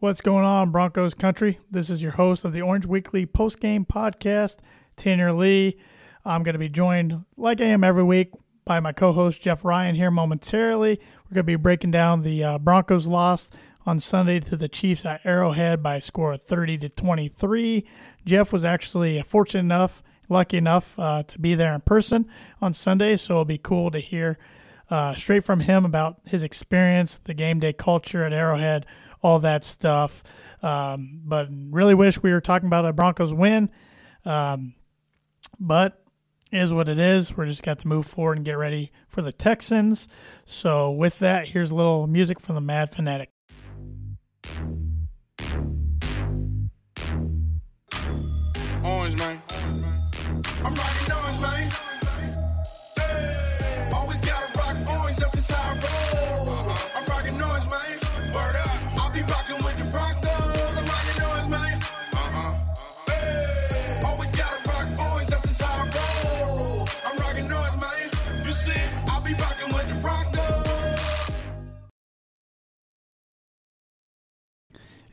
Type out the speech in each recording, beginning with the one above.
What's going on, Broncos country? This is your host of the Orange Weekly postgame podcast, Tanner Lee. I'm going to be joined, like I am every week, by my co-host Jeff Ryan here momentarily. We're going to be breaking down the uh, Broncos loss on Sunday to the Chiefs at Arrowhead by a score of 30 to 23. Jeff was actually fortunate enough, lucky enough uh, to be there in person on Sunday, so it'll be cool to hear uh, straight from him about his experience, the game day culture at Arrowhead, all that stuff. Um, but really wish we were talking about a Broncos win. Um, but is what it is. We're just got to move forward and get ready for the Texans. So with that, here's a little music from the Mad Fanatic.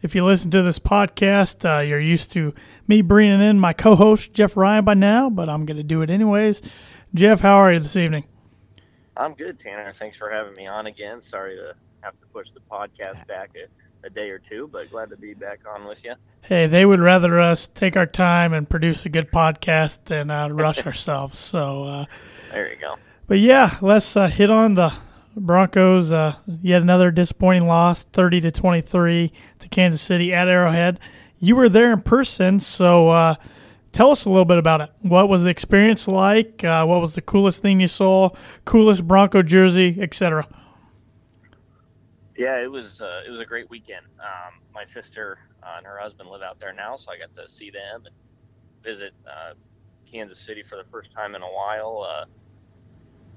If you listen to this podcast, uh, you're used to me bringing in my co-host Jeff Ryan by now, but I'm going to do it anyways. Jeff, how are you this evening? I'm good, Tanner. Thanks for having me on again. Sorry to have to push the podcast back a, a day or two, but glad to be back on with you. Hey, they would rather us take our time and produce a good podcast than uh, rush ourselves. So, uh, There you go. but yeah, let's uh, hit on the Broncos. Uh, yet another disappointing loss, thirty to twenty-three to Kansas City at Arrowhead. You were there in person, so uh, tell us a little bit about it. What was the experience like? Uh, what was the coolest thing you saw? Coolest Bronco jersey, etc. Yeah, it was uh, it was a great weekend. Um, my sister uh, and her husband live out there now, so I got to see them and visit uh, Kansas City for the first time in a while.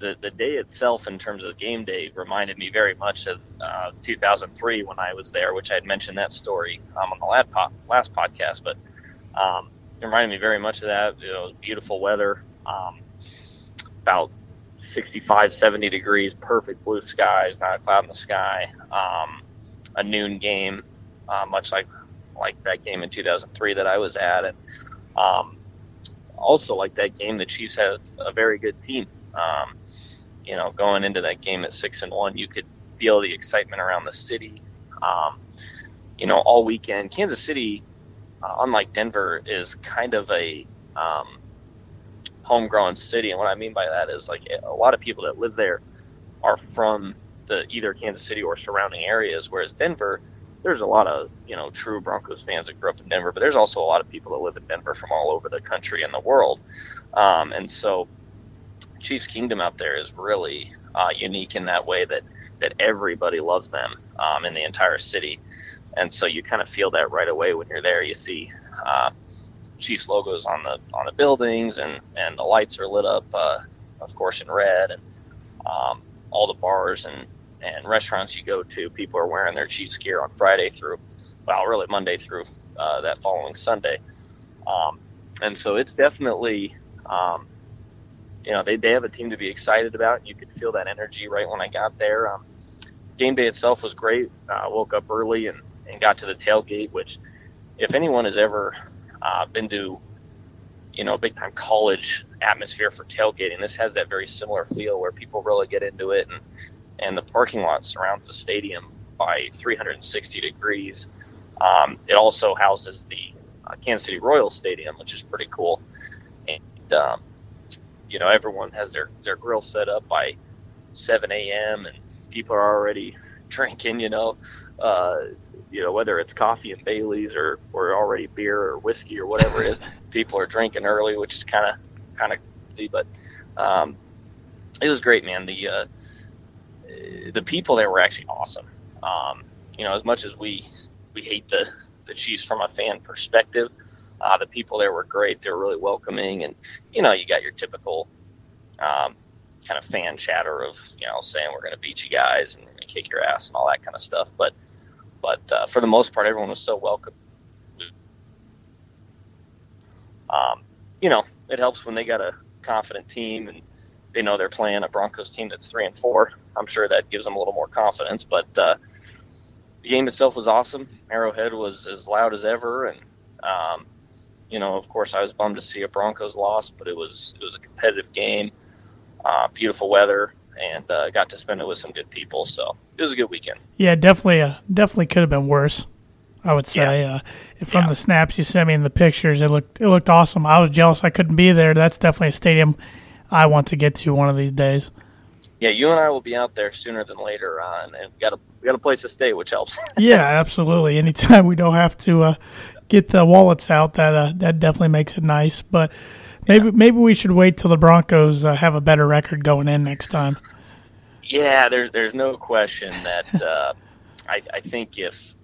The the day itself, in terms of game day, reminded me very much of uh, 2003 when I was there, which I had mentioned that story um, on the last, po- last podcast. But um, it reminded me very much of that. It was beautiful weather, um, about 65, 70 degrees, perfect blue skies, not a cloud in the sky. Um, a noon game, uh, much like like that game in 2003 that I was at, and um, also like that game, the Chiefs have a very good team. Um, you know, going into that game at six and one, you could feel the excitement around the city. Um, you know, all weekend, Kansas City, uh, unlike Denver, is kind of a um, homegrown city, and what I mean by that is like a lot of people that live there are from the either Kansas City or surrounding areas, whereas Denver, there's a lot of you know true Broncos fans that grew up in Denver, but there's also a lot of people that live in Denver from all over the country and the world, um, and so Chiefs Kingdom out there is really uh, unique in that way that that everybody loves them um, in the entire city, and so you kind of feel that right away when you're there. You see. Uh, Chiefs logos on the on the buildings, and and the lights are lit up, uh, of course, in red, and um, all the bars and and restaurants you go to, people are wearing their Chiefs gear on Friday through, well, really Monday through uh, that following Sunday, um, and so it's definitely, um, you know, they they have a team to be excited about. You could feel that energy right when I got there. Um, game day itself was great. I uh, woke up early and and got to the tailgate, which, if anyone has ever uh, been to, you know, a big time college atmosphere for tailgating. This has that very similar feel where people really get into it, and and the parking lot surrounds the stadium by 360 degrees. Um, it also houses the uh, Kansas City Royals Stadium, which is pretty cool, and um, you know everyone has their their grill set up by 7 a.m. and people are already drinking. You know. Uh, you know whether it's coffee and Bailey's or or already beer or whiskey or whatever it is, people are drinking early, which is kind of kind of. But um, it was great, man. The uh, the people there were actually awesome. Um, you know, as much as we we hate the the Chiefs from a fan perspective, uh, the people there were great. They were really welcoming, and you know, you got your typical um, kind of fan chatter of you know saying we're going to beat you guys and kick your ass and all that kind of stuff, but but uh, for the most part, everyone was so welcome. Um, you know, it helps when they got a confident team and they know they're playing a Broncos team that's three and four. I'm sure that gives them a little more confidence. But uh, the game itself was awesome. Arrowhead was as loud as ever, and um, you know, of course, I was bummed to see a Broncos loss, but it was it was a competitive game, uh, beautiful weather, and uh, got to spend it with some good people. So it was a good weekend. Yeah, definitely. Uh, definitely could have been worse. I would say. Uh, from Yeah. the snaps you sent me and the pictures, it looked it looked awesome. I was jealous I couldn't be there. That's definitely a stadium I want to get to one of these days. Yeah, you and I will be out there sooner than later on, and we got a we got a place to stay, which helps. Yeah, absolutely. Anytime we don't have to uh, get the wallets out, that uh, that definitely makes it nice. But maybe maybe we should wait till the Broncos uh, have a better record going in next time. Yeah, there's there's no question that uh, I, I think if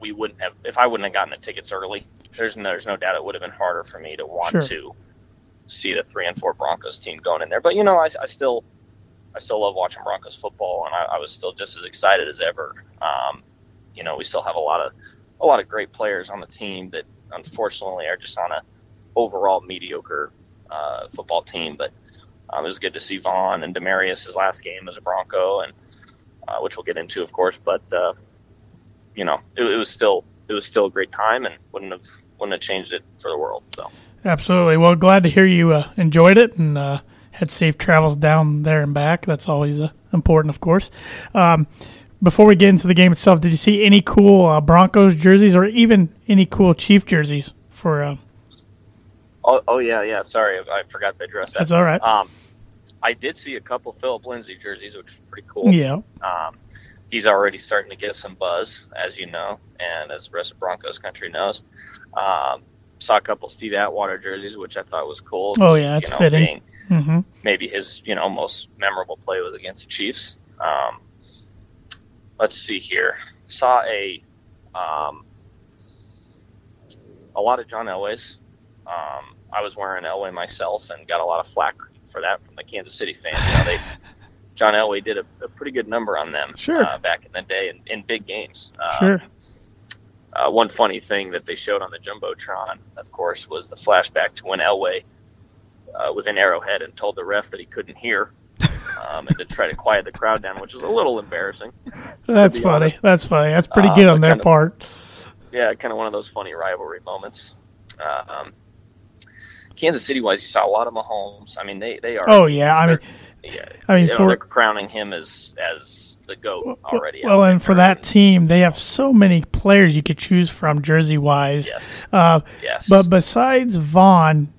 we wouldn't have if I wouldn't have gotten the tickets early, there's no there's no doubt it would have been harder for me to want Sure. to see the three and four Broncos team going in there. But you know, I, I still I still love watching Broncos football, and I, I was still just as excited as ever. Um, you know, we still have a lot of a lot of great players on the team that unfortunately are just on a overall mediocre uh, football team, but. Um, it was good to see Von and Demaryius his last game as a Bronco, and uh, which we'll get into, of course. But uh, you know, it, it was still it was still a great time, and wouldn't have wouldn't have changed it for the world. So Absolutely. Well, glad to hear you uh, enjoyed it and uh, had safe travels down there and back. That's always uh, important, of course. Um, before we get into the game itself, did you see any cool uh, Broncos jerseys or even any cool Chief jerseys for? Uh, oh, oh yeah, yeah. Sorry, I forgot to address that. that's all right. Um, I did see a couple Philip Lindsay jerseys, which is pretty cool. Yeah. Um, he's already starting to get some buzz, as you know, and as the rest of Broncos country knows. Um, saw a couple Steve Atwater jerseys, which I thought was cool. Oh yeah, that's you know, fitting. being hmm maybe his you know most memorable play was against the Chiefs. Um, let's see here. Saw a um, a lot of John Elway's. Um, I was wearing Elway myself and got a lot of flack for that from the Kansas City fans. You know, they John Elway did a, a pretty good number on them Sure. uh, back in the day in, in big games. Um, Sure. uh, one funny thing that they showed on the jumbotron, of course, was the flashback to when Elway uh, was in Arrowhead and told the ref that he couldn't hear, um, and to try to quiet the crowd down, which is a little embarrassing. That's funny. honest. That's funny. That's pretty Uh, good but on their kind of- part. Yeah, kind of one of those funny rivalry moments. Uh, um, Kansas City wise, you saw a lot of Mahomes. I mean, they they are. Oh yeah. I mean, yeah, I mean, for- they're crowning him as as the goat already. well, and for that team, they have so many players you could choose from, jersey wise. Yes. Uh, yes, But besides Von,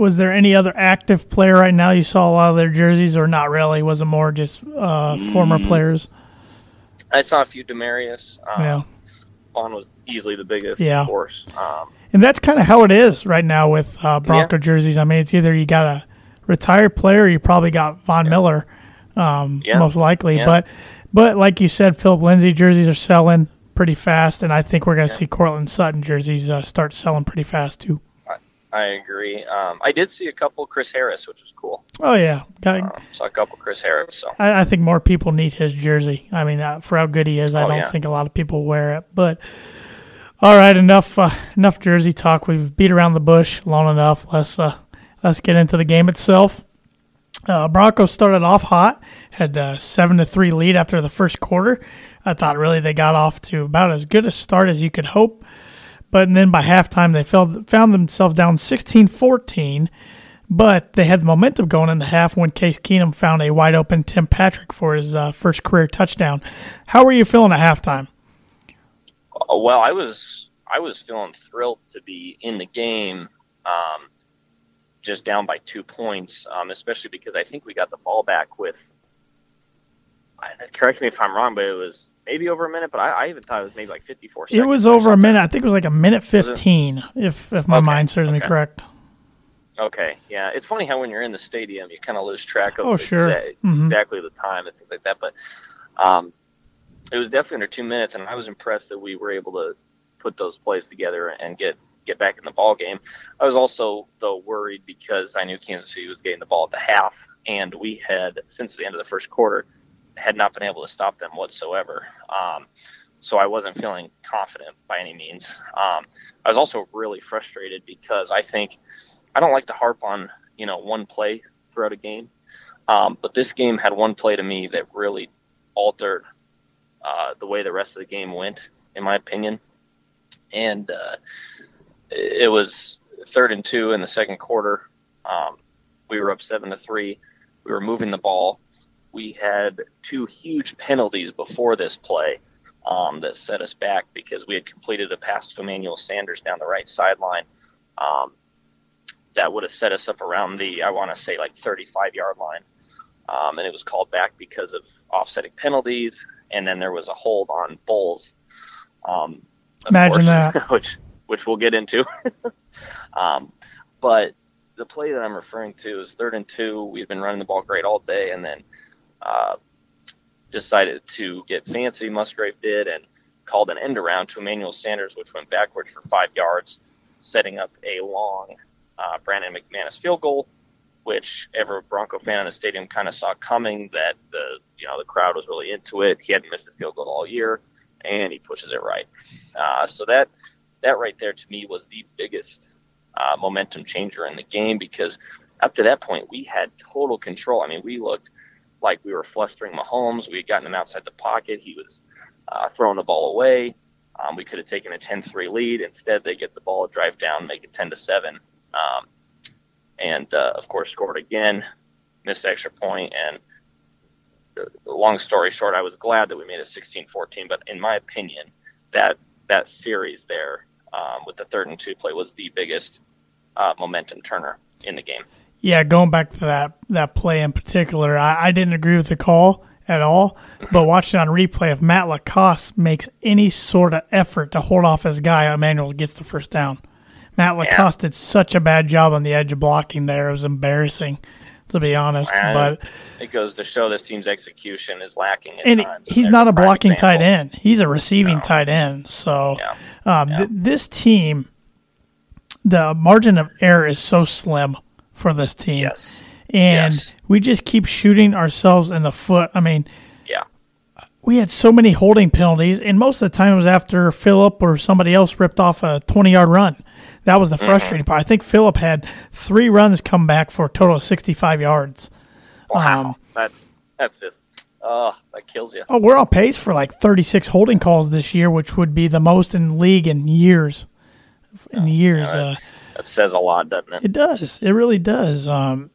was there any other active player right now you saw a lot of their jerseys, or not really? Was it more just uh, former Mm. players? I saw a few Demaryius. Um, Yeah, Von was easily the biggest, Yeah. of course. Um, and that's kind of how it is right now with uh, Bronco jerseys. I mean, it's either you got a retired player, or you probably got Von Miller, um, Yeah. most likely. Yeah. But but like you said, Philip Lindsay jerseys are selling pretty fast, and I think we're going to see Courtland Sutton jerseys uh, start selling pretty fast too. I agree. Um, I did see a couple Chris Harris, which was cool. Oh yeah, got, Um, saw a couple Chris Harris. So I, I think more people need his jersey. I mean, uh, for how good he is, I Oh, don't yeah. think a lot of people wear it. But all right, enough uh, enough jersey talk. We've beat around the bush long enough. Let's uh, let's get into the game itself. Uh, Broncos started off hot, had a seven to three lead after the first quarter. I thought really they got off to about as good a start as you could hope. But then by halftime, they fell, found themselves down 16 14. But they had the momentum going in the half when Case Keenum found a wide open Tim Patrick for his uh, first career touchdown. How were you feeling at halftime? Uh, well, I was I was feeling thrilled to be in the game, um, just down by two points, um, especially because I think we got the ball back with. Correct me if I'm wrong, but it was maybe over a minute. But I, I even thought it was maybe like 54 seconds. It was over a minute. I think it was like a minute 15, if, if my Okay, mind serves me okay. correct. Okay, yeah, it's funny how when you're in the stadium, you kind of lose track of Oh, sure. exa- Mhm. exactly the time and things like that. But um, it was definitely under two minutes, and I was impressed that we were able to put those plays together and get get back in the ball game. I was also though worried because I knew Kansas City was getting the ball at the half, and we had since the end of the first quarter had not been able to stop them whatsoever. Um, so I wasn't feeling confident by any means. Um, I was also really frustrated because I think I don't like to harp on you know one play throughout a game, um, but this game had one play to me that really altered uh, the way the rest of the game went, in my opinion. And uh, it was third and two in the second quarter. Um, we were up seven to three. We were moving the ball. We had two huge penalties before this play um, that set us back because we had completed a pass to Emmanuel Sanders down the right sideline. Um, that would have set us up around the, I want to say, like 35 yard line. Um, and it was called back because of offsetting penalties. And then there was a hold on Bolles. Um, Imagine course, that. which which we'll get into. um, but the play that I'm referring to is third and two. We've been running the ball great all day, and then uh, decided to get fancy. Musgrave did and called an end around to Emmanuel Sanders, which went backwards for five yards, setting up a long uh, Brandon McManus field goal, which every Bronco fan in the stadium kind of saw coming. That the you know the crowd was really into it. He hadn't missed a field goal all year, and he pushes it right. Uh, so that that right there to me was the biggest uh, momentum changer in the game because up to that point we had total control. I mean, we looked like we were flustering Mahomes. We had gotten him outside the pocket. He was uh, throwing the ball away. Um, we could have taken a 10-3 lead. Instead, they get the ball, drive down, make it 10 to seven, um, and uh, of course scored again, missed extra point. And uh, long story short, I was glad that we made it 16-14. But in my opinion, that that series there um, with the third and two play was the biggest uh, momentum turner in the game. Yeah, going back to that that play in particular, I, I didn't agree with the call at all. But watching on replay, if Matt LaCosse makes any sort of effort to hold off his guy, Emmanuel gets the first down. Matt LaCosse did such a bad job on the edge of blocking there; it was embarrassing, to be honest. And but it goes to show this team's execution is lacking. At and times, he's there's not a blocking example. tight end; he's a receiving No. tight end. So Yeah. um, Yeah. th- this team, the margin of error is so slim for this team. Yes. and Yes. we just keep shooting ourselves in the foot. I mean, Yeah. we had so many holding penalties, and most of the time it was after Philip or somebody else ripped off a 20 yard run. That was the Mm-hmm. frustrating part. I think Philip had three runs come back for a total of 65 yards. Wow. Um, that's that's just oh that kills you. Oh, we're on pace for like 36 holding calls this year, which would be the most in league in years. In years, Yeah, uh, That says a lot, doesn't it? It does. It really does. Um,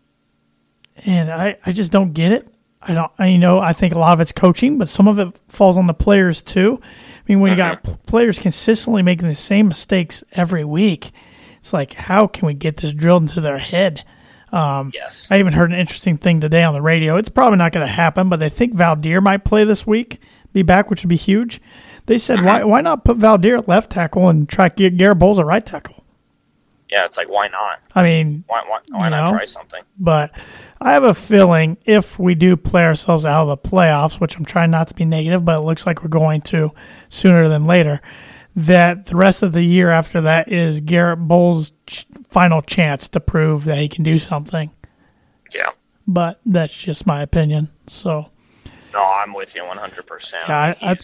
and I, I just don't get it. I don't. I you know I think a lot of it's coaching, but some of it falls on the players too. I mean, when you got mm-hmm. p- players consistently making the same mistakes every week, it's like how can we get this drilled into their head? Um, yes. I even heard an interesting thing today on the radio. It's probably not going to happen, but they think Veldheer might play this week, be back, which would be huge. They said, mm-hmm. why why not put Veldheer at left tackle and try Garett Bolles at right tackle? Yeah, it's like why not? I mean, Why why, why not know? try something? but I have a feeling if we do play ourselves out of the playoffs, which I'm trying not to be negative, but it looks like we're going to sooner than later, that the rest of the year after that is Garett Bolles' ch- final chance to prove that he can do something. Yeah. But that's just my opinion. So No, I'm with you 100. percent Yeah, I- I-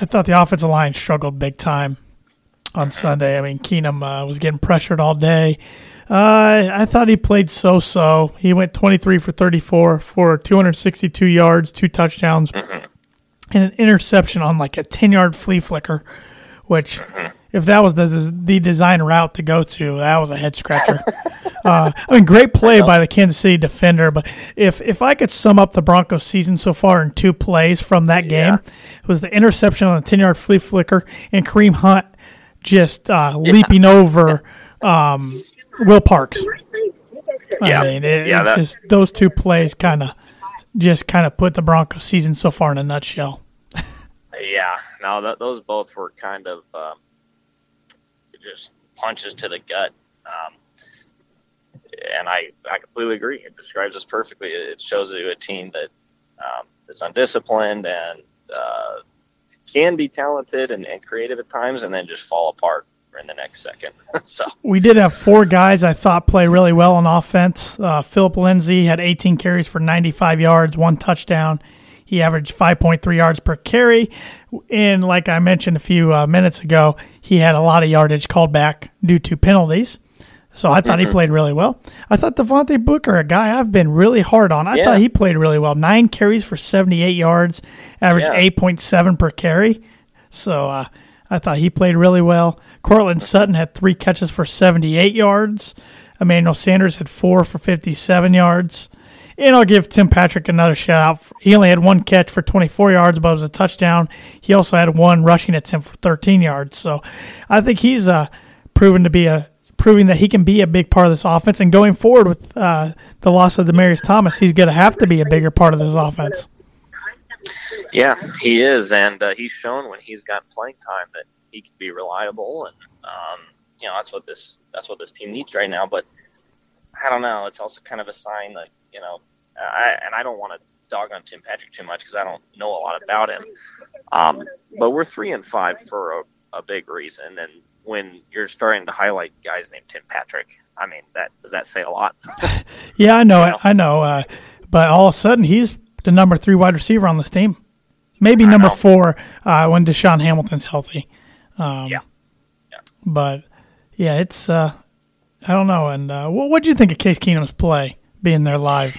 I thought the offensive line struggled big time on Sunday. I mean, Keenum uh, was getting pressured all day. Uh, I thought he played so so. He went 23 for 34 for 262 yards, two touchdowns, and an interception on like a 10 yard flea flicker, which, if that was the, the design route to go to, that was a head scratcher. Uh, I mean, great play by the Kansas City defender. But if if I could sum up the Broncos season so far in two plays from that game, it was the interception on the ten yard flea flicker and Kareem Hunt just uh, leaping over um, Will Parks. I Yeah. mean, it, Yeah, it's that- just those two plays kind of just kind of put the Broncos season so far in a nutshell. Yeah, no, th- those both were kind of um, just punches to the gut. Um, and I, I completely agree. It describes us perfectly. It shows you a team that um, is undisciplined and uh, can be talented and, and creative at times, and then just fall apart in the next second. so, We did have four guys I thought play really well on offense. Uh, Philip Lindsay had 18 carries for 95 yards, one touchdown. He averaged 5.3 yards per carry. And like I mentioned a few uh, minutes ago, he had a lot of yardage called back due to penalties. So I thought he played really well. I thought Devontae Booker, a guy I've been really hard on, I Yeah. thought he played really well. Nine carries for 78 yards, average Yeah. 8.7 per carry. So uh, I thought he played really well. Courtland Sutton had three catches for 78 yards. Emmanuel Sanders had four for 57 yards. And I'll give Tim Patrick another shout out. He only had one catch for 24 yards, but it was a touchdown. He also had one rushing attempt for 13 yards. So I think he's uh, proven to be a proving that he can be a big part of this offense. And going forward with uh, the loss of Demaryius Thomas, he's going to have to be a bigger part of this offense. Yeah, he is, and uh, he's shown when he's gotten playing time that he can be reliable, and um, you know that's what this that's what this team needs right now. But I don't know. It's also kind of a sign that you know, I, and I don't want to dog on Tim Patrick too much because I don't know a lot about him. Um, but we're three and five for a, a big reason, and when you're starting to highlight guys named Tim Patrick, I mean that does that say a lot? Yeah, I know it. I know. Uh, but all of a sudden, he's the number three wide receiver on this team. Maybe number know. four uh, when DaeSean Hamilton's healthy. Um, Yeah. But yeah, it's uh, I don't know. And uh, what what do you think of Case Keenum's play being there live?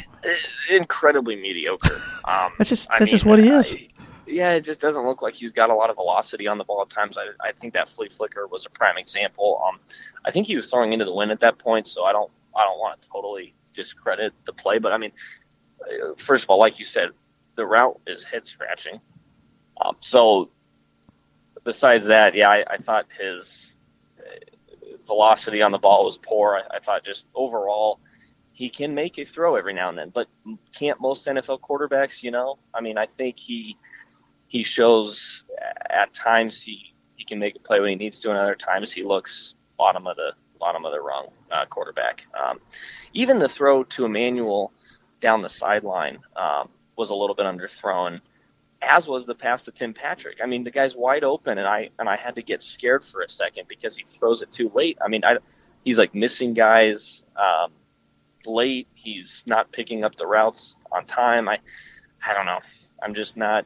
incredibly mediocre. Um, That's just I that's just what he is. I- yeah, it just doesn't look like he's got a lot of velocity on the ball at times. I, I think that flea flicker was a prime example. Um, I think he was throwing into the wind at that point, so I don't I don't want to totally discredit the play. But I mean, uh, first of all, like you said, the route is head scratching. Um, so besides that, yeah, I, I thought his uh, velocity on the ball was poor. I, I thought just overall he can make a throw every now and then, but can't most NFL quarterbacks? You know, I mean, I think he he shows at times he he can make a play when he needs to, and other times he looks bottom of the bottom of the rung uh, quarterback. Um, even the throw to Emmanuel down the sideline um, was a little bit underthrown, as was the pass to Tim Patrick. I mean, the guy's wide open, and I and I had to get scared for a second because he throws it too late. I mean, I he's like missing guys um, late. He's not picking up the routes on time. I I don't know. I'm just not.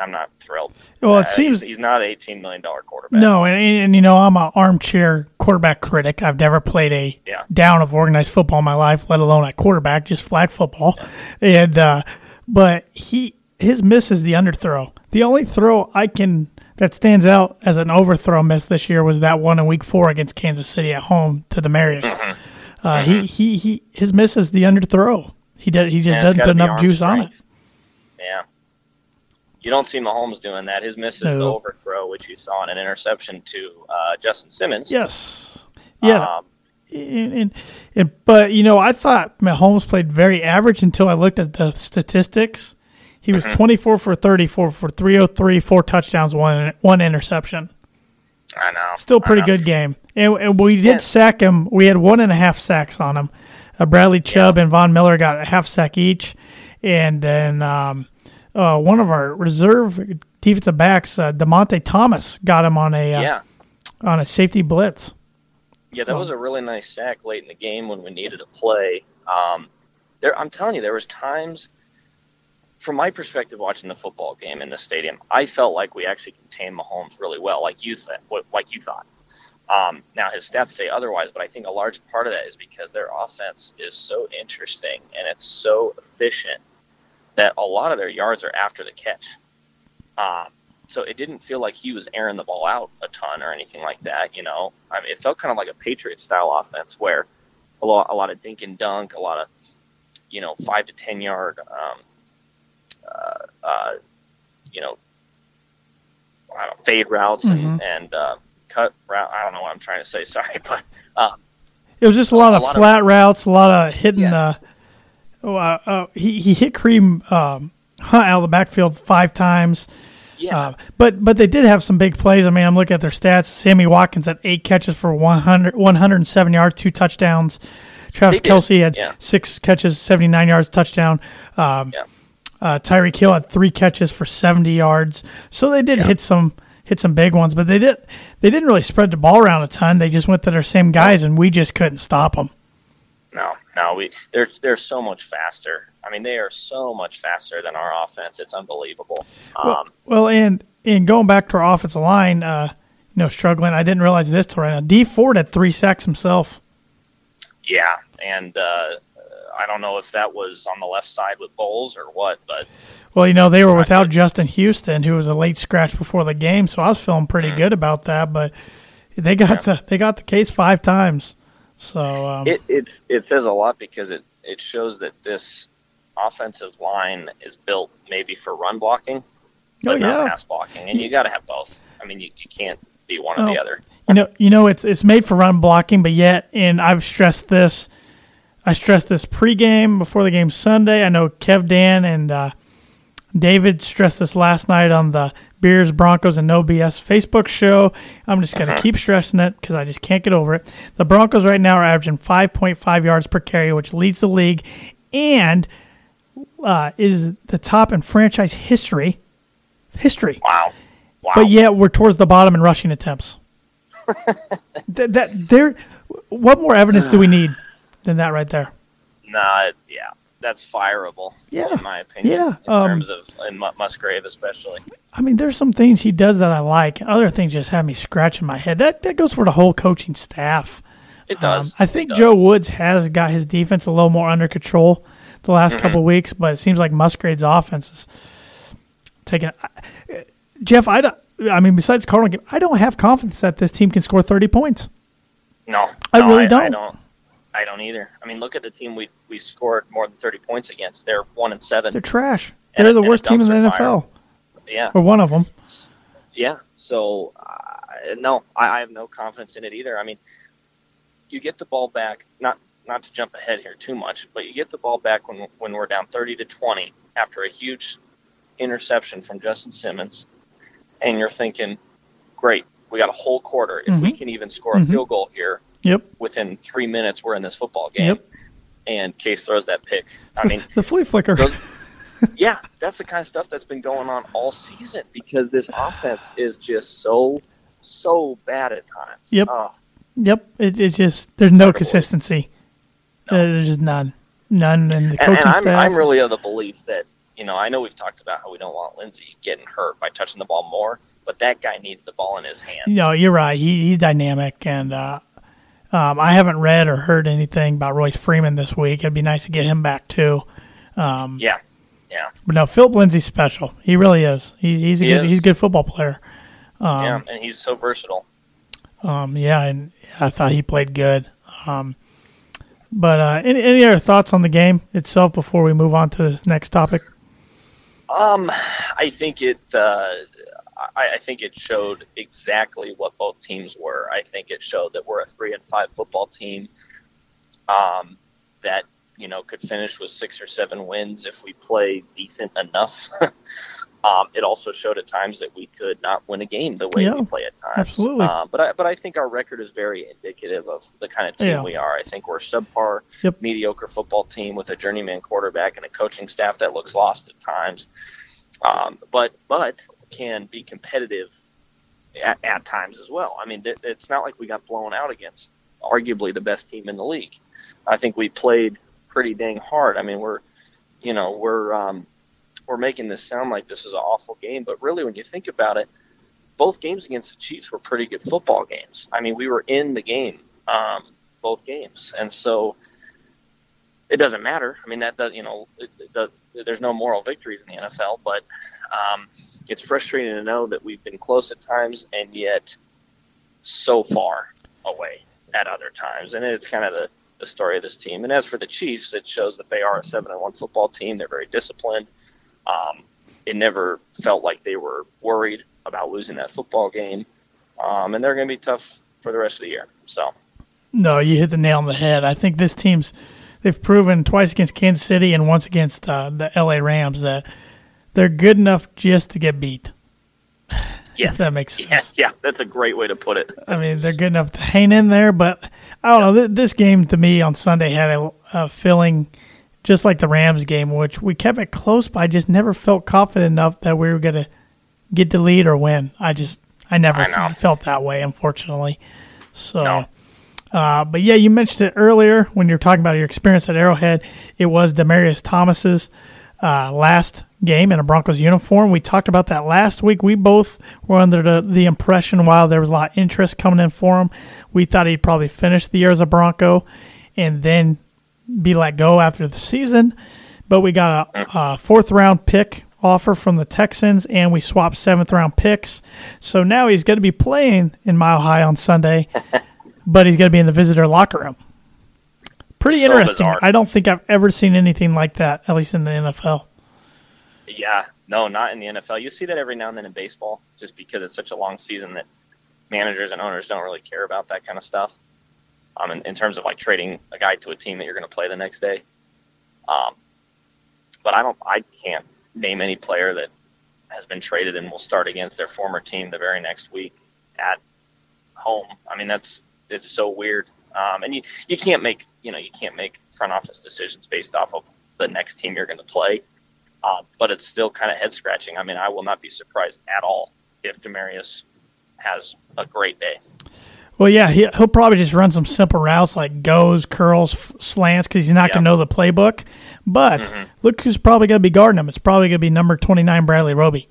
I'm not thrilled. Well, it Uh, seems he's, he's not an 18 million dollar quarterback. No, and, and you know I'm an armchair quarterback critic. I've never played a Yeah. down of organized football in my life, let alone at quarterback, just flag football. And uh, but he his miss is the underthrow. The only throw I can that stands out as an overthrow miss this year was that one in Week Four against Kansas City at home to Demaryius. Mm-hmm. Uh, he, he he his miss is the underthrow. He did he just Yeah, doesn't put enough juice on it. Yeah. You don't see Mahomes doing that. His miss is No. the overthrow, which you saw in an interception to uh, Justin Simmons. Yes. Yeah. Um, and, and, and but you know, I thought Mahomes played very average until I looked at the statistics. He was Mm-hmm. 24 for 34 for 303, four touchdowns, one one interception. I know. Still pretty know. good game. And, and we did Yeah. sack him. We had one and a half sacks on him. Uh, Bradley Chubb and Von Miller got a half sack each, and then um, uh, one of our reserve defensive backs, uh, Dymonte Thomas, got him on a uh, Yeah. on a safety blitz. Yeah, So- that was a really nice sack late in the game when we needed a play. Um, there, I'm telling you, there was times, from my perspective, watching the football game in the stadium, I felt like we actually contained Mahomes really well, like you th- like you thought. Um, now his stats say otherwise, but I think a large part of that is because their offense is so interesting and it's so efficient that a lot of their yards are after the catch. Um, so it didn't feel like he was airing the ball out a ton or anything like that. You know, I mean, it felt kind of like a Patriot style offense where a lot, a lot of dink and dunk, a lot of, you know, five to ten yard, um, uh, uh, you know, I don't fade routes and and uh, cut route. I don't know what I'm trying to say. Sorry, but um, It was just a lot A of lot of- flat routes, a lot of hitting. Yeah. Oh, uh, uh, he he hit Kareem um, Hunt out of the backfield five times. yeah, Uh, but but they did have some big plays. I mean, I'm looking at their stats. Sammy Watkins had eight catches for 100, 107 yards, two touchdowns. Travis Kelce had yeah. six catches, 79 yards, touchdown. Um, Yeah. uh, Tyreek Hill had three catches for 70 yards. So they did hit some hit some big ones, but they did they didn't really spread the ball around a ton. They just went to their same guys, and we just couldn't stop them. no, no, we they're they're so much faster. I mean, they are so much faster than our offense. It's unbelievable. Um, Well, and and going back to our offensive line, uh, you know, struggling. I didn't realize this till right now. Dee Ford had three sacks himself. Yeah, and uh, I don't know if that was on the left side with Bolles or what, but Well, you know, they were without Justin Houston, who was a late scratch before the game, so I was feeling pretty Mm-hmm. good about that. But they got the they got the case five times. So um, it it's it says a lot because it it shows that this offensive line is built maybe for run blocking, but Oh, not pass blocking, and you got to have both. I mean, you, you can't be one or Oh. the other. you know, you know, it's it's made for run blocking, but yet, and I've stressed this. I stressed this pregame before the game Sunday. I know Kev Dan and uh, David stressed this last night on the Beers Broncos and No BS Facebook show. I'm just gonna keep stressing it because I just can't get over it. The Broncos right now are averaging 5.5 yards per carry, which leads the league, and uh, is the top in franchise history. History Wow, wow. but yet we're towards the bottom in rushing attempts. that, that there, what more evidence do we need than that right there? Nah, yeah, that's fireable. Yeah, in my opinion. yeah, in um, terms of in Musgrave especially. I mean, there's some things he does that I like. Other things just have me scratching my head. That that goes for the whole coaching staff. It does. Um, I think does. Joe Woods has got his defense a little more under control the last Mm-hmm. couple of weeks, but it seems like Musgrave's offense is taking. Jeff, I don't. I mean, besides Cardinal game, I don't have confidence that this team can score 30 points. No, I no, really I, don't. don't. I don't either. I mean, look at the team we we scored more than thirty points against. They're one and seven. They're trash. They're a- the and worst team in the NFL, yeah, or one of them. yeah. So uh, no, I, I have no confidence in it either. I mean, you get the ball back. Not not to jump ahead here too much, but you get the ball back when when we're down thirty to twenty after a huge interception from Justin Simmons, and you're thinking, great, we got a whole quarter. If we Mhm. can even score a Mhm. field goal here, Yep. within three minutes we're in this football game. Yep. And Case throws that pick. I mean, The flea flicker. those, yeah, that's the kind of stuff that's been going on all season because this offense is just so, so bad at times. Yep. Oh, Yep. It, it's just there's no consistency. Uh, there's just none. None in the and, coaching and I'm, staff. I'm really of the belief that, you know, I know we've talked about how we don't want Lindsay getting hurt by touching the ball more, but that guy needs the ball in his hand. No, you're right. He, he's dynamic, and uh, um, I haven't read or heard anything about Royce Freeman this week. It'd be nice to get him back too. Um, Yeah. Yeah. But no, Philip Lindsay's special. He really is. He's he's a He good is. he's a good football player. yeah. And he's so versatile. Um, yeah, and I thought he played good. Um, but uh, any any other thoughts on the game itself before we move on to this next topic? Um, I think it. Uh, I, I think it showed exactly what both teams were. I think it showed that we're a three and five football team. Um, that you know could finish with six or seven wins if we play decent enough. um, it also showed at times that we could not win a game the way Yeah, we play at times. absolutely. Um, but I, but I think our record is very indicative of the kind of team Yeah. we are. I think we're a subpar, Yep. mediocre football team with a journeyman quarterback and a coaching staff that looks lost at times um, but but can be competitive at, at times as well. I mean, it, it's not like we got blown out against arguably the best team in the league. I think we played pretty dang hard. I mean, we're you know we're um, we're making this sound like this is an awful game, but really, when you think about it, both games against the Chiefs were pretty good football games. I mean, we were in the game um, both games, and so it doesn't matter. I mean, that does you know it, it, the, there's no moral victories in the NFL, but um, it's frustrating to know that we've been close at times and yet so far away at other times, and it's kind of the, the story of this team. And as for the Chiefs, it shows that they are a seven and one football team. They're very disciplined. Um, it never felt like they were worried about losing that football game, um, and they're going to be tough for the rest of the year. So. No, you hit the nail on the head. I think this team's they've proven twice against Kansas City and once against uh, the LA Rams that they're good enough just to get beat. Yes, that makes sense. yeah, that's a great way to put it. I mean, they're good enough to hang in there, but I don't know. Th- This game to me on Sunday had a, a feeling just like the Rams game, which we kept it close, but I just never felt confident enough that we were going to get the lead or win. I just, I never I felt that way, unfortunately. So, No. uh, but yeah, you mentioned it earlier when you were talking about your experience at Arrowhead. It was Demaryius Thomas's uh, last game in a Broncos uniform. We talked about that last week. We both were under the, the impression while there was a lot of interest coming in for him, we thought he'd probably finish the year as a Bronco. and then be let go after the season. But we got a, a fourth round pick offer from the Texans, and we swapped seventh round picks. So now he's going to be playing in Mile High on Sunday, but he's going to be in the visitor locker room. Pretty So interesting. bizarre. I don't think I've ever seen anything like that, at least in the NFL. Yeah, no, not in the NFL. You see that every now and then in baseball, just because it's such a long season that managers and owners don't really care about that kind of stuff. Um, in, in terms of like trading a guy to a team that you're going to play the next day. Um, but I don't, I can't name any player that has been traded and will start against their former team the very next week at home. I mean, that's it's so weird. Um, and you you can't make you know you can't make front office decisions based off of the next team you're going to play. Uh, but it's still kind of head scratching. I mean, I will not be surprised at all if Demaryius has a great day. Well, yeah, he, he'll probably just run some simple routes like goes, curls, f- slants because he's not Yeah. going to know the playbook. But Mhm. look who's probably going to be guarding him. It's probably going to be number 29, Bradley Roby.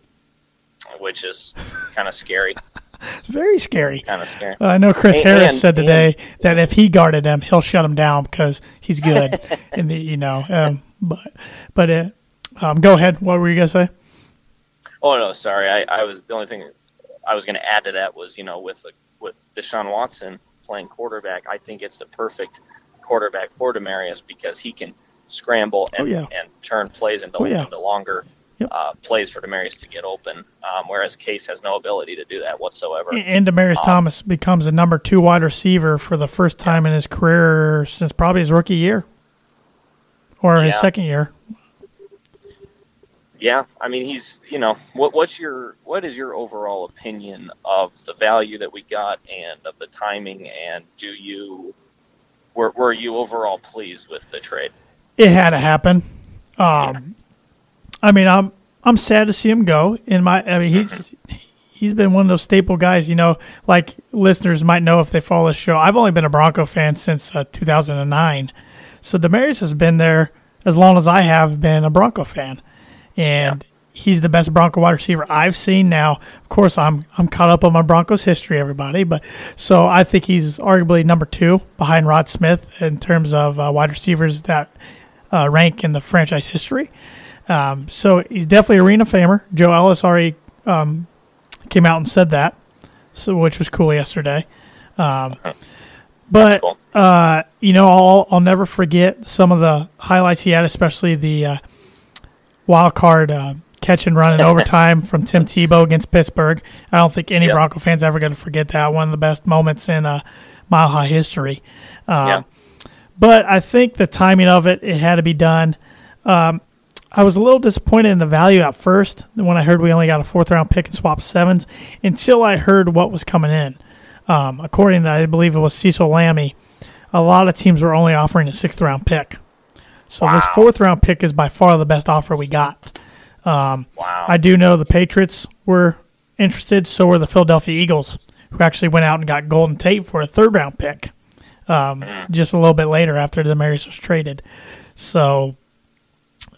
which is kind of scary. It's very scary. Kind of scary. Uh, I know Chris And- Harris said today that if he guarded him, he'll shut him down because he's good. and the, you know, um, but but uh, um, go ahead. What were you gonna say? Oh no, sorry. I, I was the only thing I was going to add to that was you know with with Deshaun Watson playing quarterback, I think it's the perfect quarterback for Demaryius because he can scramble and, Oh, yeah. and turn plays into, Oh, yeah. into longer Yep. uh, plays for Demaryius to get open, um, whereas Case has no ability to do that whatsoever. And Demaryius Um, Thomas becomes a number two wide receiver for the first time in his career since probably his rookie year or his second year. Yeah, I mean he's you know what what's your what is your overall opinion of the value that we got and of the timing and do you were were you overall pleased with the trade? it had to happen. Um, I mean, I'm I'm sad to see him go. In my, I mean, he's he's been one of those staple guys. You know, like listeners might know if they follow the show. I've only been a Bronco fan since uh, 2009, so Demaryius has been there as long as I have been a Bronco fan, and. He's the best Bronco wide receiver I've seen. Now, of course, I'm I'm caught up on my Broncos history, everybody. But so I think he's arguably number two behind Rod Smith in terms of uh, wide receivers that uh, rank in the franchise history. Um, so he's definitely arena famer. Joe Ellis already um, came out and said that, so which was cool yesterday. Um, but Cool. uh, you know, I'll I'll never forget some of the highlights he had, especially the uh, wild card uh, catch and run in overtime from Tim Tebow against Pittsburgh. I don't think any Yep. Bronco fans ever going to forget that. One of the best moments in uh, Mile High history. Um, Yeah. But I think the timing of it, it had to be done. Um, I was a little disappointed in the value at first when I heard we only got a fourth round pick and swap sevens until I heard what was coming in. Um, according to, I believe it was Cecil Lammey, a lot of teams were only offering a sixth round pick. So this fourth round pick is by far the best offer we got. Um, Wow. I do know the Patriots were interested, so were the Philadelphia Eagles, who actually went out and got Golden Tate for a third round pick um, just a little bit later after the Demaryius was traded. So,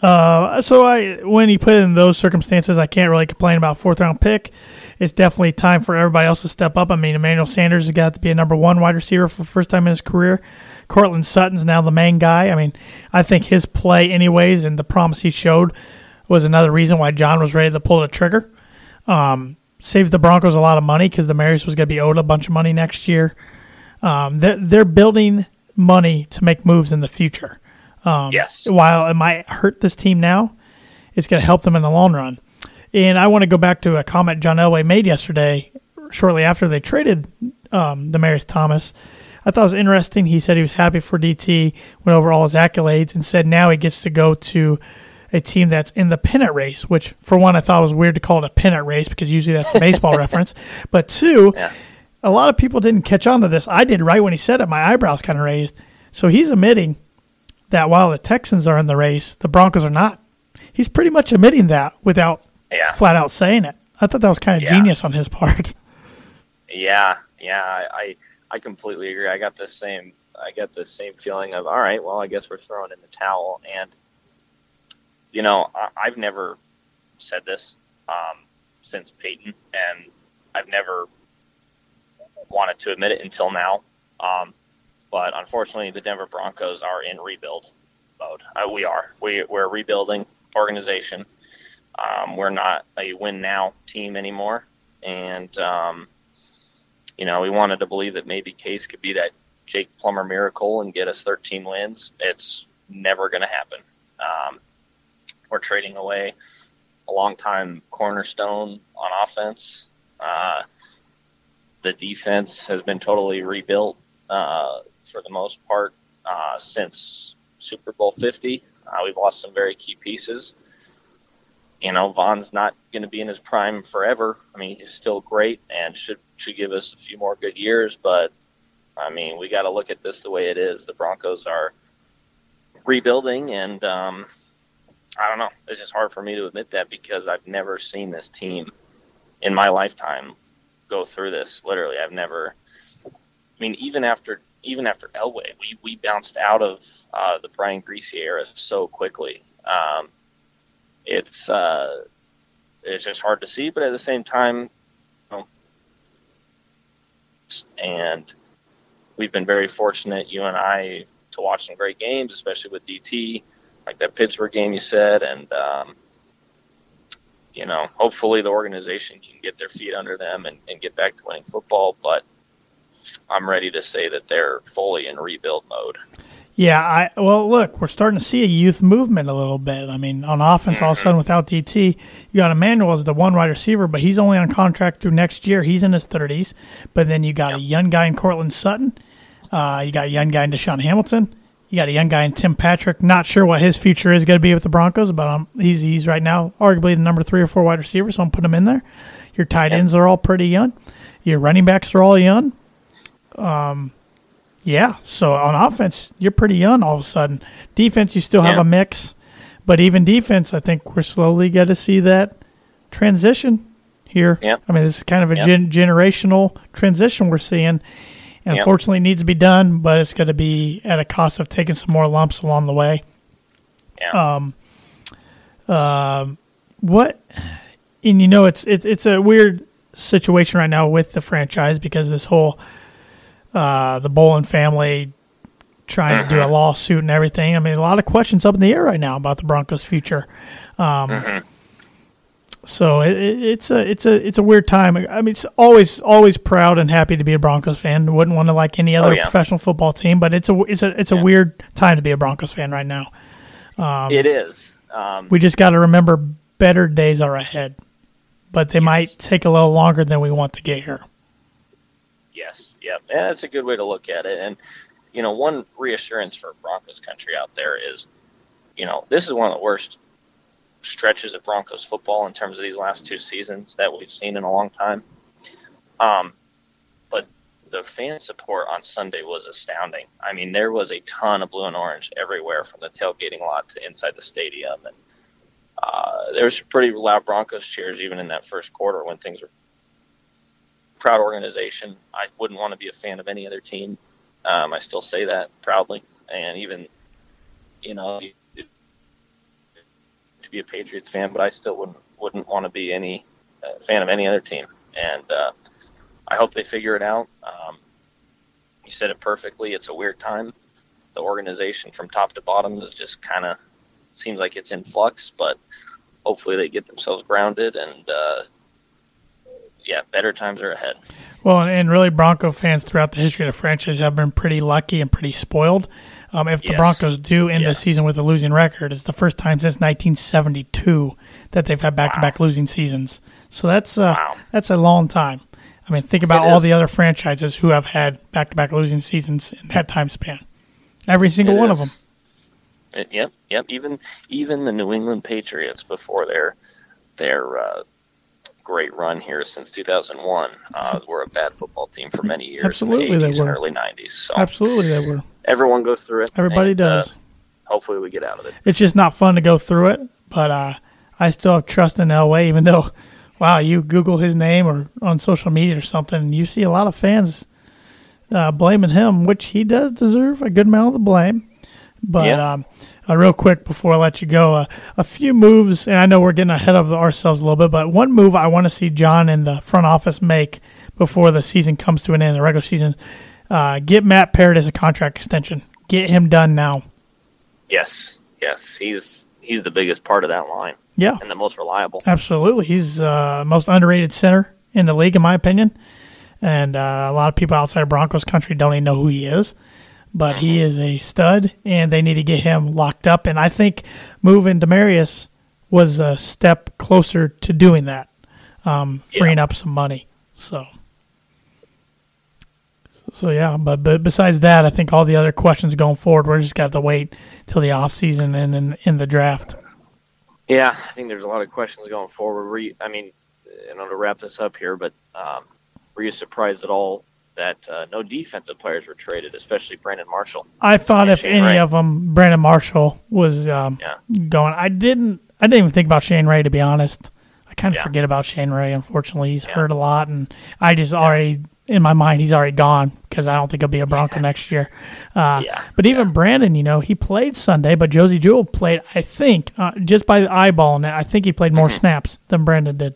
uh, so I when you put it in those circumstances, I can't really complain about fourth round pick. It's definitely time for everybody else to step up. I mean, Emmanuel Sanders has got to be a number one wide receiver for the first time in his career. Courtland Sutton's now the main guy. I mean, I think his play, anyways, and the promise he showed was another reason why John was ready to pull the trigger. Um, saves the Broncos a lot of money because the Marys was going to be owed a bunch of money next year. Um, they're, they're building money to make moves in the future. Um, Yes. While it might hurt this team now, it's going to help them in the long run. And I want to go back to a comment John Elway made yesterday, shortly after they traded um, Demaryius Thomas. I thought it was interesting. He said he was happy for DT, went over all his accolades, and said now he gets to go to a team that's in the pennant race. Which, for one, I thought was weird to call it a pennant race because usually that's a baseball reference. But two, Yeah. a lot of people didn't catch on to this. I did right when he said it. My eyebrows kind of raised. So he's admitting that while the Texans are in the race, the Broncos are not. He's pretty much admitting that without Yeah. flat out saying it. I thought that was kind of Yeah. genius on his part. Yeah, yeah, I, I completely agree. I got the same I got the same feeling of all right, well, I guess we're throwing in the towel. And you know, I, I've never said this um, since Peyton, and I've never wanted to admit it until now. Um, but unfortunately, the Denver Broncos are in rebuild mode. Uh, we are. We, we're a rebuilding organization. Um, we're not a win now team anymore. And, um, you know, we wanted to believe that maybe Case could be that Jake Plummer miracle and get us 13 wins. It's never going to happen. Um, we're trading away a long time cornerstone on offense. Uh, the defense has been totally rebuilt uh, for the most part uh, since Super Bowl 50. Uh, we've lost some very key pieces. You know, Von's not going to be in his prime forever. I mean, he's still great and should should give us a few more good years. But I mean, we got to look at this the way it is. The Broncos are rebuilding, and um, I don't know. It's just hard for me to admit that because I've never seen this team in my lifetime go through this. Literally, I've never. I mean, even after even after Elway, we, we bounced out of uh, the Brian Griese era so quickly. Um, it's uh, it's just hard to see, but at the same time, you know, and we've been very fortunate, you and I, to watch some great games, especially with DT, like that Pittsburgh game you said, and um, you know, hopefully the organization can get their feet under them and, and get back to winning football. But I'm ready to say that they're fully in rebuild mode. Yeah, I well, look, we're starting to see a youth movement a little bit. I mean, on offense, all of a sudden without DT, you got Emmanuel as the one wide receiver, but he's only on contract through next year. He's in his thirties. But then you got a young guy in Courtland Sutton. Uh, you got a young guy in DaeSean Hamilton. You got a young guy in Tim Patrick. Not sure what his future is going to be with the Broncos, but um, he's he's right now arguably the number three or four wide receiver, so I'm putting him in there. Your tight ends are all pretty young. Your running backs are all young. Um, yeah. So on offense, you're pretty young all of a sudden. Defense, you still have Yeah. a mix, but even defense, I think we're slowly going to see that transition here. Yep. I mean, this is kind of a Yep. gen- generational transition we're seeing. And. Unfortunately, needs to be done, but it's going to be at a cost of taking some more lumps along the way. Yeah. Um, um, what? And you know, it's it's it's a weird situation right now with the franchise because this whole uh, the Bowlen family trying to do a lawsuit and everything. I mean, a lot of questions up in the air right now about the Broncos' future. Um, So it, it, it's a it's a it's a weird time. I mean, it's always always proud and happy to be a Broncos fan. Wouldn't want to like any other yeah. professional football team, but it's a it's a it's a Yeah. weird time to be a Broncos fan right now. it is. Um, We just got to remember better days are ahead, but they might take a little longer than we want to get here. Yep. Yeah, that's a good way to look at it. And you know, one reassurance for Broncos country out there is, you know, this is one of the worst stretches of Broncos football in terms of these last two seasons that we've seen in a long time. Um, but the fan support on Sunday was astounding. I mean, there was a ton of blue and orange everywhere from the tailgating lot to inside the stadium, and uh, there was pretty loud Broncos cheers even in that first quarter when things were proud organization. I wouldn't want to be a fan of any other team. Um, I still say that proudly, and even you know to be a Patriots fan, but I still wouldn't wouldn't want to be any uh, fan of any other team. And uh, I hope they figure it out. Um, you said it perfectly. It's a weird time. The organization from top to bottom is just kind of seems like it's in flux, but hopefully they get themselves grounded and uh, yeah, better times are ahead. Well, and really, Bronco fans throughout the history of the franchise have been pretty lucky and pretty spoiled. Um, if the Yes. Broncos do end the season with a losing record, it's the first time since 1972 that they've had back-to-back losing seasons. So that's uh, Wow. that's a long time. I mean, think about It all is. the other franchises who have had back-to-back losing seasons in that time span. Every single It one is. of them. It- yep, yep. Even even the New England Patriots before their their uh, great run here since 2001 uh, were a bad football team for many years. Absolutely in they the 80s and were. early 90s. So Absolutely, they were. everyone goes through it. Everybody and, uh, does. hopefully, we get out of it. it's just not fun to go through it. But uh, I still have trust in Elway, even though, wow, you Google his name or on social media or something, and you see a lot of fans uh, blaming him, which he does deserve a good amount of the blame. But Yeah. um, uh, real quick before I let you go, uh, a few moves, and I know we're getting ahead of ourselves a little bit, but one move I want to see John and the front office make before the season comes to an end, the regular season. Uh, get Matt Paradis a contract extension. Get him done now. Yes, yes, he's he's the biggest part of that line Yeah, and the most reliable. absolutely. He's uh, most underrated center in the league, in my opinion. And uh, a lot of people outside of Broncos country don't even know who he is. But he is a stud, and they need to get him locked up. And I think moving Demaryius was a step closer to doing that, um, freeing up some money. So, so, so yeah. But but besides that, I think all the other questions going forward, we're just got to wait till the off season and then in the draft. Yeah, I think there's a lot of questions going forward. Were you, I mean, you know, to wrap this up here, but um, were you surprised at all that uh, no defensive players were traded, especially Brandon Marshall? I thought if Shane any Ray. of them, Brandon Marshall was um, Yeah. going. I didn't. I didn't even think about Shane Ray to be honest. I kind of Yeah. forget about Shane Ray. Unfortunately, he's Yeah. hurt a lot, and I just already in my mind he's already gone because I don't think he'll be a Bronco next year. Uh, Yeah. But even Brandon, you know, he played Sunday, but Josey Jewell played. I think uh, just by the eyeballing it, I think he played more Mm-hmm. snaps than Brandon did.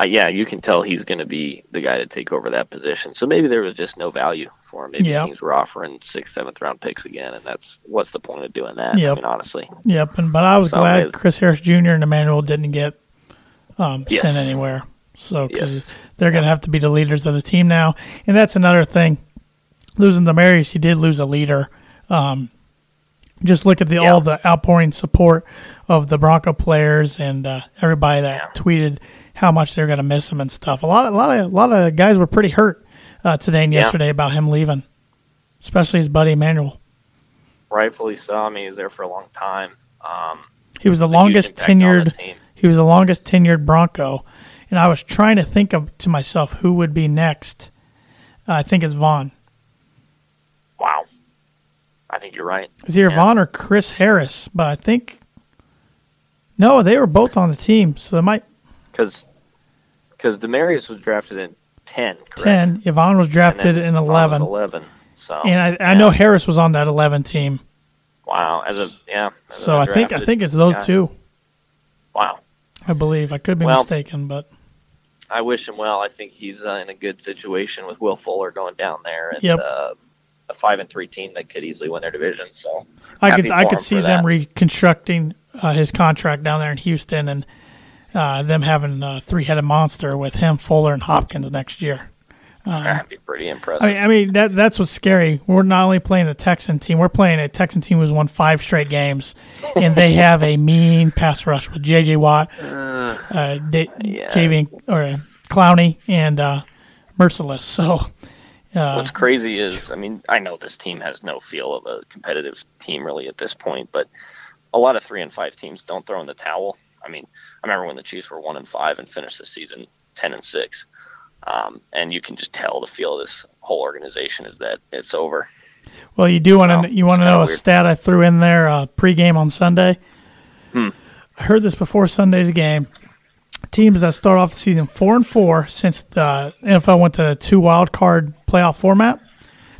Uh, yeah, you can tell he's going to be the guy to take over that position. So maybe there was just no value for him. Maybe Yeah. teams were offering sixth, seventh round picks again, and that's what's the point of doing that? Yep. I mean, honestly, Yep. And but I was So glad it's- Chris Harris Jr. and Emmanuel didn't get um, Yes. sent anywhere. So because Yes. they're going to have to be the leaders of the team now, and that's another thing. Losing Demaryius, you did lose a leader. Um, just look at the Yeah. all the outpouring support of the Bronco players and uh, everybody that Yeah. tweeted how much they're going to miss him and stuff. A lot, a lot of, a lot of guys were pretty hurt uh, today and Yeah. yesterday about him leaving, especially his buddy Emmanuel. rightfully so. I mean, he's there for a long time. Um, He was the longest tenured. He was the longest tenured Bronco, and I was trying to think of to myself who would be next. Uh, I think it's Von. Wow, I think you're right. It's either Yeah. Von or Chris Harris, but I think no, they were both on the team, so they might because because Demaryius was drafted in ten. Correct? ten. Von was drafted in eleven, Eleven. So and I, I know Harris was on that eleven team. Wow, as a yeah. as So I think I think it's those guy. two. Wow, I believe I could be Well- mistaken, but I wish him well. I think he's uh, in a good situation with Will Fuller going down there and Yep. uh, a five and three team that could easily win their division. So I could I could see them reconstructing uh, his contract down there in Houston and uh, them having a three headed monster with him, Fuller, and Hopkins next year. that'd be pretty impressive. I mean, I mean that that's what's scary. We're not only playing the Texan team, we're playing a Texan team who's won five straight games, and they have a mean pass rush with J.J. Watt, uh, D- yeah. J.V. or uh, Clowney, and uh, Mercilus. So. Uh, What's crazy is, I mean, I know this team has no feel of a competitive team really at this point, but a lot of three and five teams don't throw in the towel. I mean, I remember when the Chiefs were one and five and finished the season ten and six, um, and you can just tell the feel of this whole organization is that it's over. Well, you do want So, to you want to know a weird. stat I threw in there uh, pregame on Sunday. Hmm. I heard this before Sunday's game. Teams that start off the season four and four since the NFL went to the two wild card playoff format.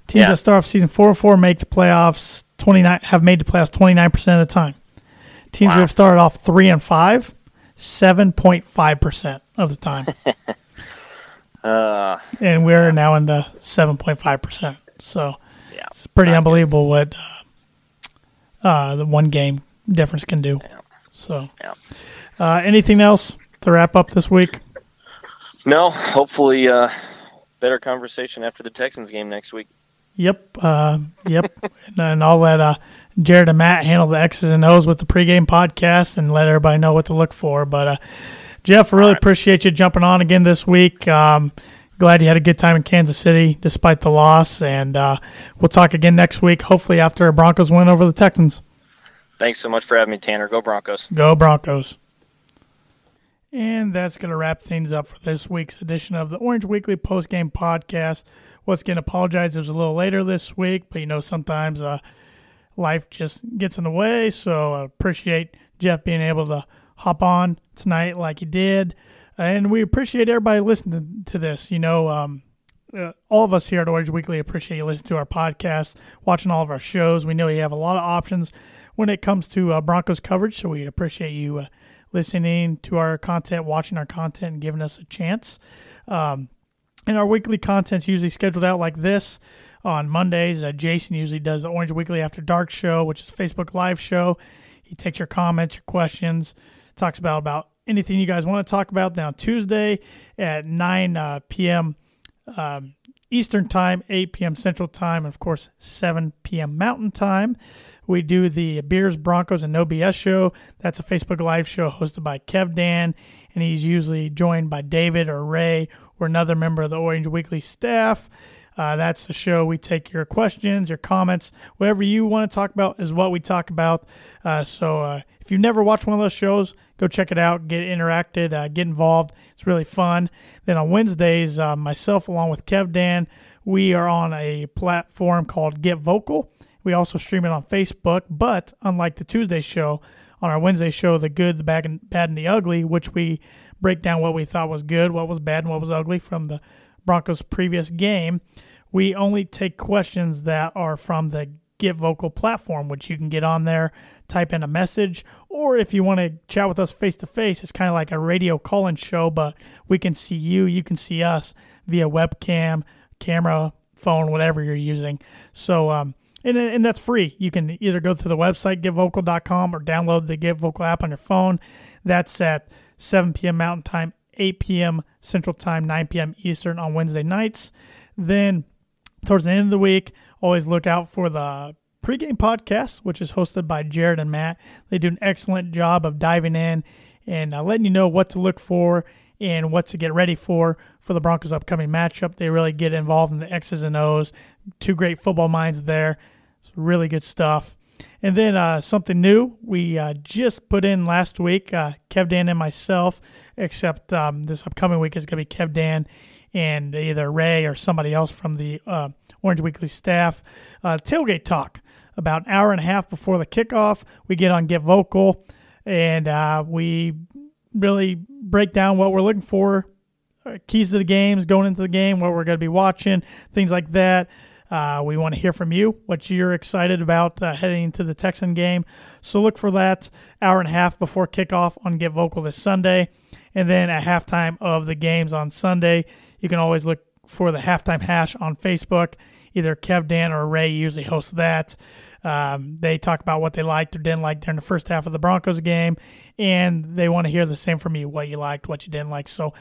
Teams Yeah. that start off season four and four make the playoffs twenty nine have made the playoffs twenty nine percent of the time. Teams Wow. that have started off three and five, seven point five percent of the time, Uh, and we're now into seven point five percent. So yeah, it's pretty Not good. unbelievable what uh, uh, the one game difference can do. Yeah. So, Yeah. uh, anything else to wrap up this week? No, hopefully, uh, better conversation after the Texans game next week. Yep, uh, yep, and, and let uh, Jared and Matt handle the X's and O's with the pregame podcast and let everybody know what to look for. But uh, Jeff, really All right. appreciate you jumping on again this week. Um, glad you had a good time in Kansas City despite the loss, and uh, we'll talk again next week. Hopefully, after a Broncos win over the Texans. Thanks so much for having me, Tanner. Go Broncos. Go Broncos. And that's going to wrap things up for this week's edition of the Orange Weekly Postgame Podcast. Once again, apologize. It was a little later this week, but you know, sometimes uh, life just gets in the way. So I appreciate Jeff being able to hop on tonight like he did. And we appreciate everybody listening to this. You know, um, uh, all of us here at Orange Weekly appreciate you listening to our podcast, watching all of our shows. We know you have a lot of options when it comes to uh, Broncos coverage, so we appreciate you uh, listening to our content, watching our content, and giving us a chance. Um, And our weekly content's usually scheduled out like this. On Mondays, uh, Jason usually does the Orange Weekly After Dark show, which is Facebook Live show. He takes your comments, your questions, talks about about anything you guys want to talk about. Now Tuesday at 9 uh, p.m. Um, Eastern Time, 8 p.m. Central Time, and of course 7 p.m. Mountain Time. We do the Beers, Broncos, and No BS show. That's a Facebook Live show hosted by Kev Dan, and he's usually joined by David or Ray or another member of the Orange Weekly staff. Uh, that's the show. We take your questions, your comments, whatever you want to talk about is what we talk about. Uh, so uh, if you've never watched one of those shows, go check it out, get interacted, uh, get involved. It's really fun. Then on Wednesdays, uh, myself along with Kev Dan, we are on a platform called Get Vocal. We also stream it on Facebook, but unlike the Tuesday show, on our Wednesday show, The Good, the Bad, and, bad and the Ugly, which we break down what we thought was good, what was bad, and what was ugly from the Broncos' previous game, we only take questions that are from the Get Vocal platform, which you can get on there, type in a message, or if you want to chat with us face to face, it's kind of like a radio call in show, but we can see you, you can see us via webcam, camera, phone, whatever you're using. So, um, and, and that's free. You can either go to the website, getvocal.com, or download the Get Vocal app on your phone. That's at 7 p.m. Mountain Time, 8 p.m. Central Time, 9 p.m. Eastern on Wednesday nights. Then, towards the end of the week, always look out for the pregame podcast, which is hosted by Jared and Matt. They do an excellent job of diving in and uh, letting you know what to look for and what to get ready for for the Broncos' upcoming matchup. They really get involved in the X's and O's. Two great football minds there. It's really good stuff. And then uh, something new we uh, just put in last week, uh, Kev Dan and myself, except um, this upcoming week is going to be Kev Dan and either Ray or somebody else from the uh, Orange Weekly staff. Uh, tailgate talk about an hour and a half before the kickoff. We get on Get Vocal and uh, we really break down what we're looking for, keys to the games, going into the game, what we're going to be watching, things like that. Uh, we want to hear from you, what you're excited about uh, heading into the Texan game. So look for that hour and a half before kickoff on Get Vocal this Sunday. And then at halftime of the games on Sunday, you can always look for the halftime hash on Facebook. Either Kev Dan or Ray usually host that. Um, they talk about what they liked or didn't like during the first half of the Broncos game, and they want to hear the same from you what you liked, what you didn't like. So,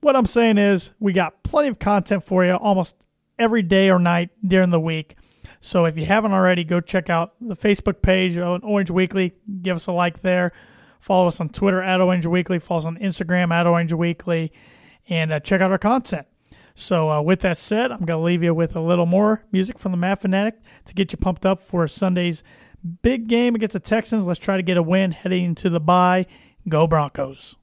what I'm saying is, we got plenty of content for you almost every day or night during the week. So, if you haven't already, go check out the Facebook page on Orange Weekly. Give us a like there. Follow us on Twitter at Orange Weekly. Follow us on Instagram at Orange Weekly. And uh, check out our content. So, uh, with that said, I'm going to leave you with a little more music from the Matt Fanatic to get you pumped up for Sunday's big game against the Texans. Let's try to get a win heading into the bye. Go Broncos.